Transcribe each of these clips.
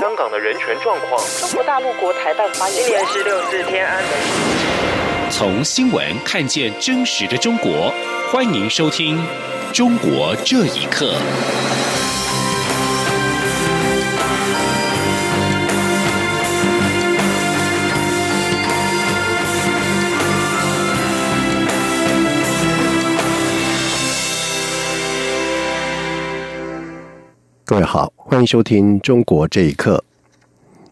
香港的人权状况。中国大陆国台办发言。今年十六次天安门。从新闻看见真实的中国，欢迎收听《中国这一刻》。各位好，欢迎收听《中国这一刻》。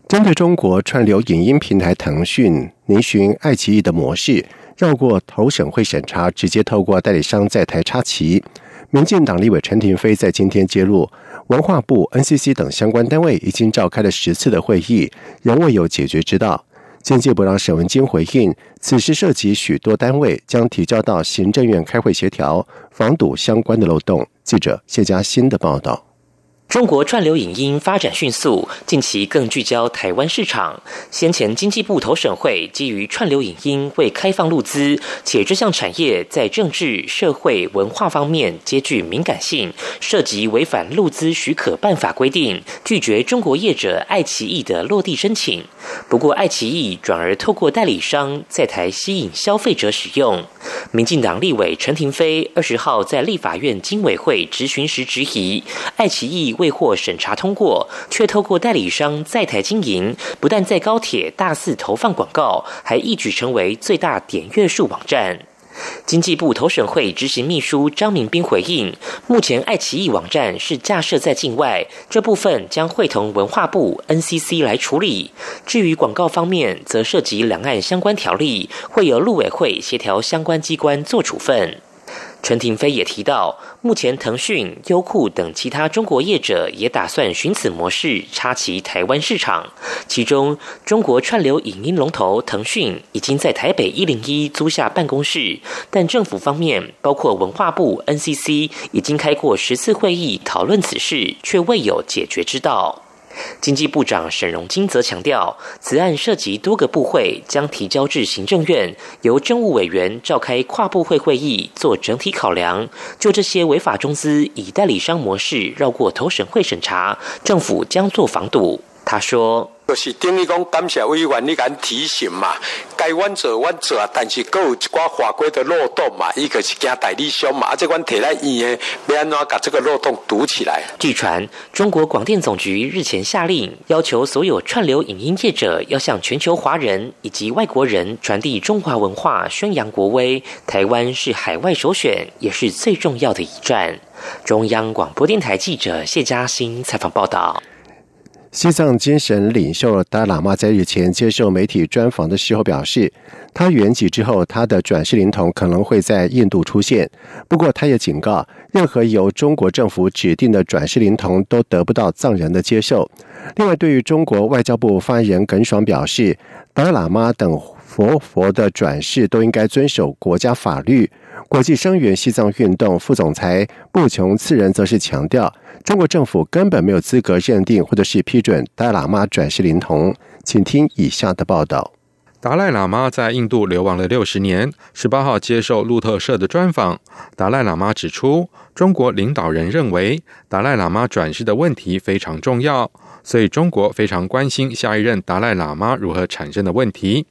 针对中国串流影音平台腾讯您寻爱奇艺的模式，绕过投审会审查，直接透过代理商在台插旗。民进党立委陈廷飞在今天揭露，文化部、NCC 等相关单位已经召开了十次的会议，仍未有解决之道。经济部长沈文金回应，此事涉及许多单位，将提交到行政院开会协调，防堵相关的漏洞。记者谢佳欣的报道。中国串流影音发展迅速，近期更聚焦台湾市场。先前经济部投审会基于串流影音未开放路资，且这项产业在政治、社会、文化方面皆具敏感性，涉及违反路资许可办法规定，拒绝中国业者爱奇艺的落地申请。不过，爱奇艺转而透过代理商在台吸引消费者使用。民进党立委陈廷飞二十号在立法院经委会质询时质疑，爱奇艺。未获审查通过，却透过代理商在台经营，不但在高铁大肆投放广告，还一举成为最大点阅数网站。经济部投审会执行秘书张明斌回应：目前爱奇艺网站是架设在境外，这部分将会同文化部 NCC 来处理。至于广告方面，则涉及两岸相关条例，会由陆委会协调相关机关做处分。陈廷飞也提到，目前腾讯、优酷等其他中国业者也打算寻此模式插旗台湾市场。其中，中国串流影音龙头腾讯已经在台北一零一租下办公室，但政府方面，包括文化部、NCC，已经开过十次会议讨论此事，却未有解决之道。经济部长沈荣金则强调，此案涉及多个部会，将提交至行政院，由政务委员召开跨部会会议，做整体考量。就这些违法中资以代理商模式绕过投审会审查，政府将做防堵。他说。就是等于讲，感谢委员你敢提醒嘛？该阮做阮做，但是各有一寡法规的漏洞嘛，一个是惊代理商嘛，啊，这款提来院的，要安怎把这个漏洞堵起来？据传，中国广电总局日前下令，要求所有串流影音业者要向全球华人以及外国人传递中华文化，宣扬国威。台湾是海外首选，也是最重要的一站。中央广播电台记者谢嘉欣采访报道。西藏精神领袖达喇嘛在日前接受媒体专访的时候表示，他圆寂之后，他的转世灵童可能会在印度出现。不过，他也警告，任何由中国政府指定的转世灵童都得不到藏人的接受。另外，对于中国外交部发言人耿爽表示，达喇嘛等佛佛的转世都应该遵守国家法律。国际声援西藏运动副总裁布琼次仁则是强调。中国政府根本没有资格认定或者是批准达喇嘛转世灵童，请听以下的报道。达赖喇嘛在印度流亡了六十年，十八号接受路透社的专访，达赖喇嘛指出，中国领导人认为达赖喇嘛转世的问题非常重要。所以，中国非常关心下一任达赖喇嘛如何产生的问题。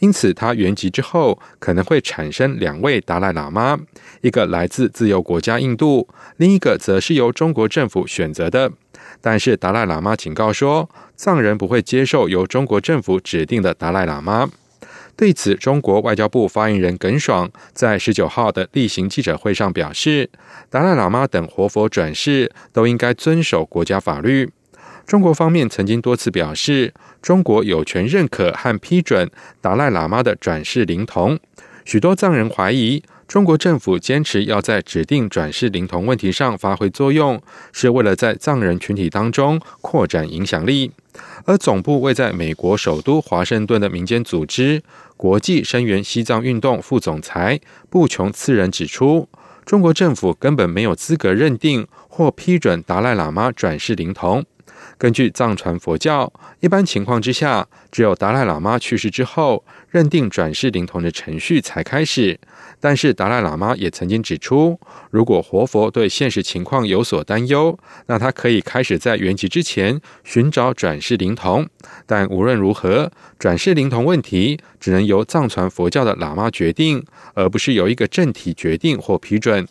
因此，他圆寂之后可能会产生两位达赖喇嘛，一个来自自由国家印度，另一个则是由中国政府选择的。但是，达赖喇嘛警告说，藏人不会接受由中国政府指定的达赖喇嘛。对此，中国外交部发言人耿爽在十九号的例行记者会上表示，达赖喇嘛等活佛转世都应该遵守国家法律。中国方面曾经多次表示，中国有权认可和批准达赖喇嘛的转世灵童。许多藏人怀疑，中国政府坚持要在指定转世灵童问题上发挥作用，是为了在藏人群体当中扩展影响力。而总部位在美国首都华盛顿的民间组织——国际声援西藏运动副总裁布琼次仁指出，中国政府根本没有资格认定或批准达赖喇嘛转世灵童。根据藏传佛教，一般情况之下，只有达赖喇嘛去世之后，认定转世灵童的程序才开始。但是达赖喇嘛也曾经指出，如果活佛对现实情况有所担忧，那他可以开始在圆寂之前寻找转世灵童。但无论如何，转世灵童问题只能由藏传佛教的喇嘛决定，而不是由一个政体决定或批准。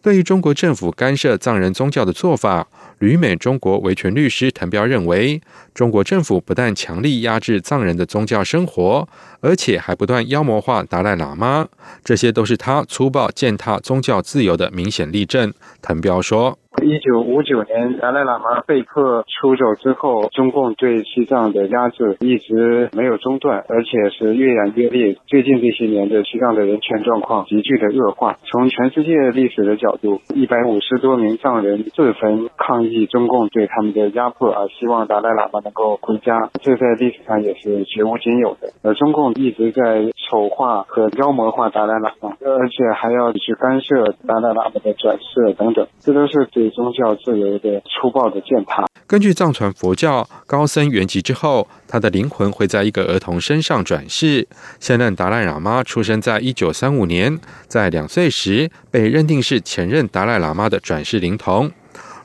对于中国政府干涉藏人宗教的做法，旅美中国维权律师滕彪认为，中国政府不但强力压制藏人的宗教生活，而且还不断妖魔化达赖喇嘛，这些都是他粗暴践踏宗教自由的明显例证。滕彪说。一九五九年，达赖喇嘛被迫出走之后，中共对西藏的压制一直没有中断，而且是越演越烈。最近这些年的西藏的人权状况急剧的恶化。从全世界历史的角度，一百五十多名藏人自焚抗议中共对他们的压迫，而希望达赖喇嘛能够回家，这在历史上也是绝无仅有的。而中共一直在丑化和妖魔化达赖喇嘛，而且还要去干涉达赖喇嘛的转世等等，这都是对。宗教自由的粗暴的践踏。根据藏传佛教，高僧圆寂之后，他的灵魂会在一个儿童身上转世。现任达赖喇嘛出生在一九三五年，在两岁时被认定是前任达赖喇嘛的转世灵童。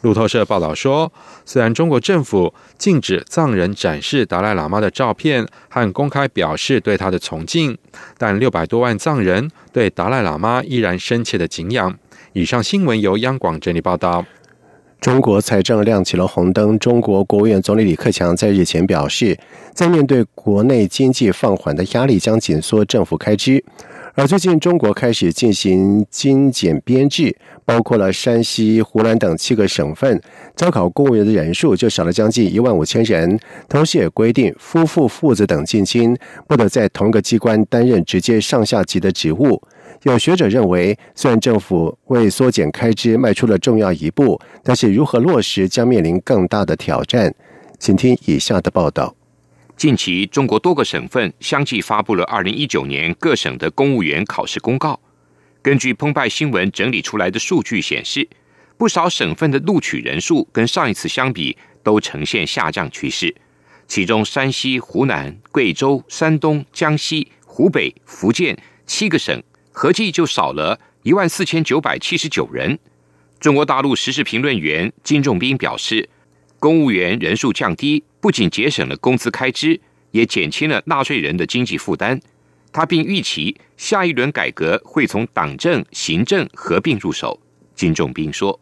路透社报道说，虽然中国政府禁止藏人展示达赖喇嘛的照片和公开表示对他的崇敬，但六百多万藏人对达赖喇嘛依然深切的敬仰。以上新闻由央广整理报道。中国财政亮起了红灯。中国国务院总理李克强在日前表示，在面对国内经济放缓的压力，将紧缩政府开支。而最近，中国开始进行精简编制，包括了山西、湖南等七个省份，招考公务员的人数就少了将近一万五千人。同时，也规定夫妇、父子等近亲不得在同一个机关担任直接上下级的职务。有学者认为，虽然政府为缩减开支迈出了重要一步，但是如何落实将面临更大的挑战。请听以下的报道：近期，中国多个省份相继发布了二零一九年各省的公务员考试公告。根据澎湃新闻整理出来的数据显示，不少省份的录取人数跟上一次相比都呈现下降趋势。其中，山西、湖南、贵州、山东、江西、湖北、福建七个省。合计就少了一万四千九百七十九人。中国大陆时事评论员金仲斌表示，公务员人数降低，不仅节省了工资开支，也减轻了纳税人的经济负担。他并预期下一轮改革会从党政、行政合并入手。金仲斌说。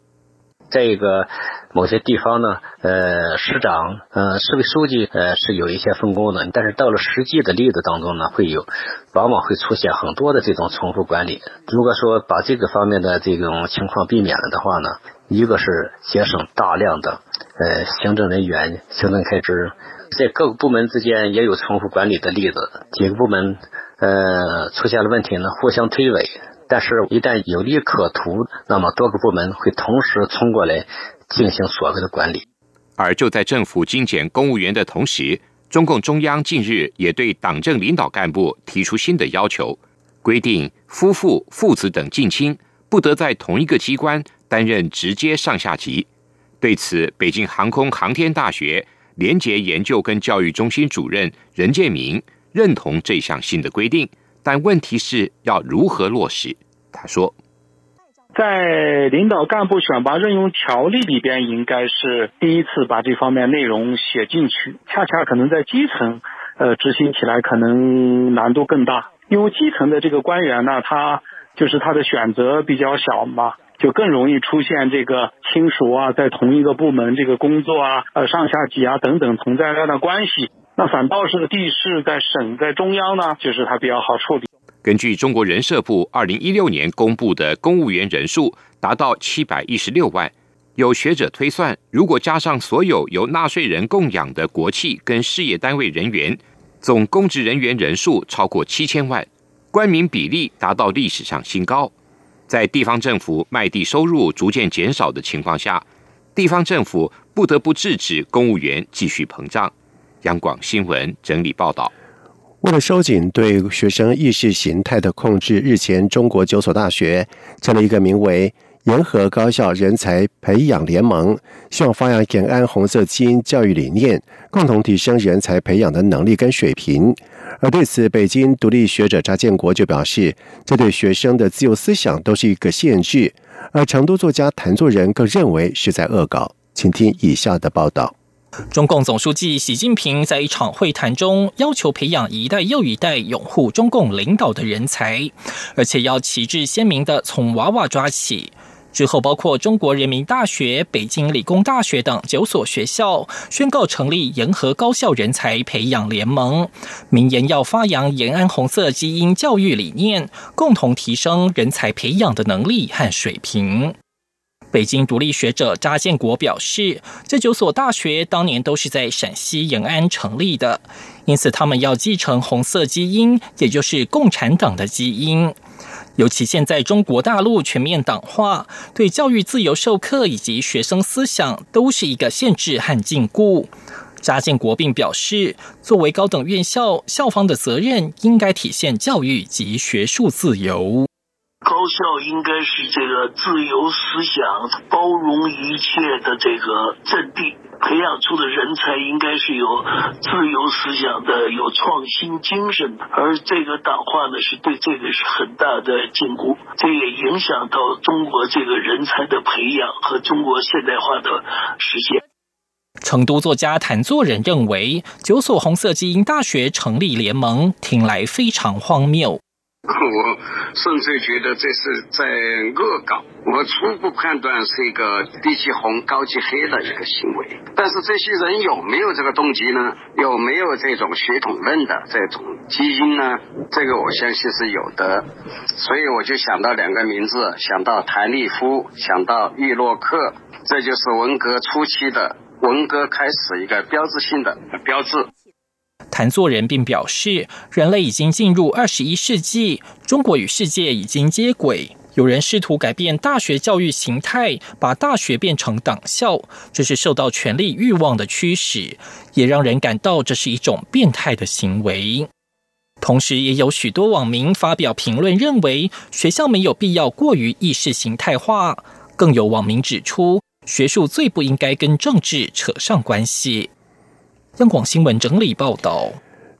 这个某些地方呢，呃，市长、呃，市委书记，呃，是有一些分工的，但是到了实际的例子当中呢，会有，往往会出现很多的这种重复管理。如果说把这个方面的这种情况避免了的话呢，一个是节省大量的呃行政人员行政开支，在各个部门之间也有重复管理的例子，几个部门呃出现了问题呢，互相推诿。但是，一旦有利可图，那么多个部门会同时冲过来进行所谓的管理。而就在政府精简公务员的同时，中共中央近日也对党政领导干部提出新的要求，规定夫妇、父子等近亲不得在同一个机关担任直接上下级。对此，北京航空航天大学廉洁研究跟教育中心主任任建明认同这项新的规定。但问题是要如何落实？他说，在领导干部选拔任用条例里边，应该是第一次把这方面内容写进去。恰恰可能在基层，呃，执行起来可能难度更大，因为基层的这个官员呢，他就是他的选择比较小嘛，就更容易出现这个亲属啊，在同一个部门这个工作啊，呃，上下级啊等等存在这样的关系。那反倒是地市在省在中央呢，就是它比较好处理。根据中国人社部二零一六年公布的公务员人数达到七百一十六万，有学者推算，如果加上所有由纳税人供养的国企跟事业单位人员，总公职人员人数超过七千万，官民比例达到历史上新高。在地方政府卖地收入逐渐减少的情况下，地方政府不得不制止公务员继续膨胀。央广新闻整理报道：为了收紧对学生意识形态的控制，日前中国九所大学成立一个名为沿河高校人才培养联盟，希望发扬延安红色基因教育理念，共同提升人才培养的能力跟水平。而对此，北京独立学者查建国就表示，这对学生的自由思想都是一个限制。而成都作家谭作人更认为是在恶搞。请听以下的报道。中共总书记习近平在一场会谈中要求培养一代又一代拥护中共领导的人才，而且要旗帜鲜明的从娃娃抓起。之后，包括中国人民大学、北京理工大学等九所学校宣告成立沿河高校人才培养联盟，明言要发扬延安红色基因教育理念，共同提升人才培养的能力和水平。北京独立学者查建国表示，这九所大学当年都是在陕西延安成立的，因此他们要继承红色基因，也就是共产党的基因。尤其现在中国大陆全面党化，对教育自由授课以及学生思想都是一个限制和禁锢。查建国并表示，作为高等院校，校方的责任应该体现教育及学术自由。高校应该是这个自由思想、包容一切的这个阵地，培养出的人才应该是有自由思想的、有创新精神的。而这个党化呢，是对这个是很大的禁锢，这也影响到中国这个人才的培养和中国现代化的实现。成都作家谭作人认为，九所红色基因大学成立联盟，听来非常荒谬。我甚至觉得这是在恶搞，我初步判断是一个低级红高级黑的一个行为。但是这些人有没有这个动机呢？有没有这种血统论的这种基因呢？这个我相信是有的。所以我就想到两个名字，想到谭立夫，想到玉洛克，这就是文革初期的文革开始一个标志性的标志。谭作人并表示，人类已经进入二十一世纪，中国与世界已经接轨。有人试图改变大学教育形态，把大学变成党校，这是受到权力欲望的驱使，也让人感到这是一种变态的行为。同时，也有许多网民发表评论，认为学校没有必要过于意识形态化。更有网民指出，学术最不应该跟政治扯上关系。央广新闻整理报道：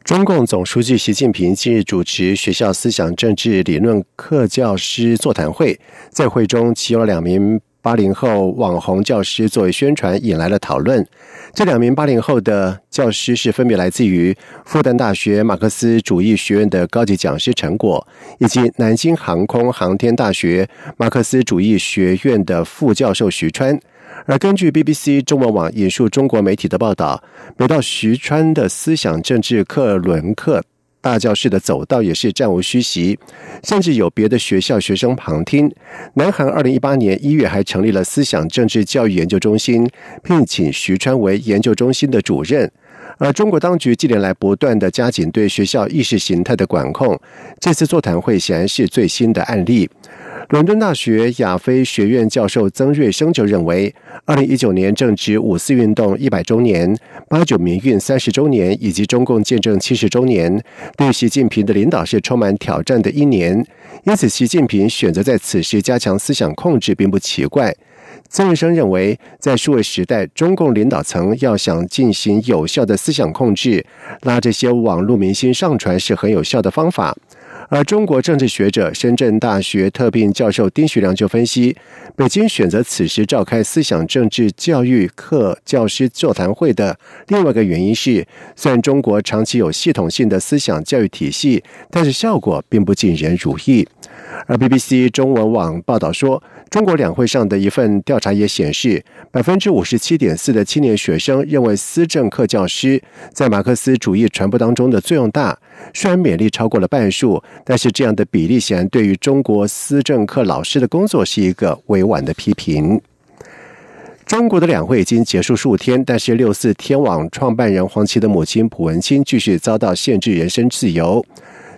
中共总书记习近平近日主持学校思想政治理论课教师座谈会，在会中其有两名八零后网红教师作为宣传，引来了讨论。这两名八零后的教师是分别来自于复旦大学马克思主义学院的高级讲师陈果，以及南京航空航天大学马克思主义学院的副教授徐川。而根据 BBC 中文网引述中国媒体的报道，每到徐川的思想政治课轮课，大教室的走道也是战无虚席，甚至有别的学校学生旁听。南韩二零一八年一月还成立了思想政治教育研究中心，聘请徐川为研究中心的主任。而中国当局近年来不断的加紧对学校意识形态的管控，这次座谈会显然是最新的案例。伦敦大学亚非学院教授曾瑞生就认为，二零一九年正值五四运动一百周年、八九民运三十周年以及中共建政七十周年，对习近平的领导是充满挑战的一年。因此，习近平选择在此时加强思想控制，并不奇怪。曾瑞生认为，在数位时代，中共领导层要想进行有效的思想控制，拉这些网络明星上传是很有效的方法。而中国政治学者、深圳大学特聘教授丁学良就分析，北京选择此时召开思想政治教育课教师座谈会的另外一个原因是，虽然中国长期有系统性的思想教育体系，但是效果并不尽人如意。而 BBC 中文网报道说，中国两会上的一份调查也显示，百分之五十七点四的青年学生认为思政课教师在马克思主义传播当中的作用大。虽然勉励超过了半数，但是这样的比例显然对于中国思政课老师的工作是一个委婉的批评。中国的两会已经结束数天，但是六四天网创办人黄奇的母亲蒲文清继续遭到限制人身自由。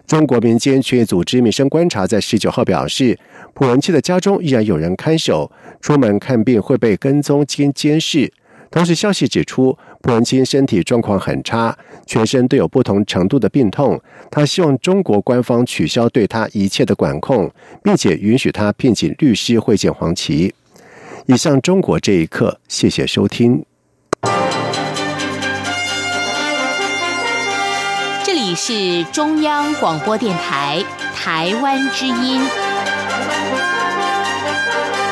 中国民间权益组织民生观察在十九号表示，普文清的家中依然有人看守，出门看病会被跟踪监监视。同时，消息指出，朴文清身体状况很差，全身都有不同程度的病痛。他希望中国官方取消对他一切的管控，并且允许他聘请律师会见黄奇。以上中国这一刻，谢谢收听。是中央广播电台台湾之音。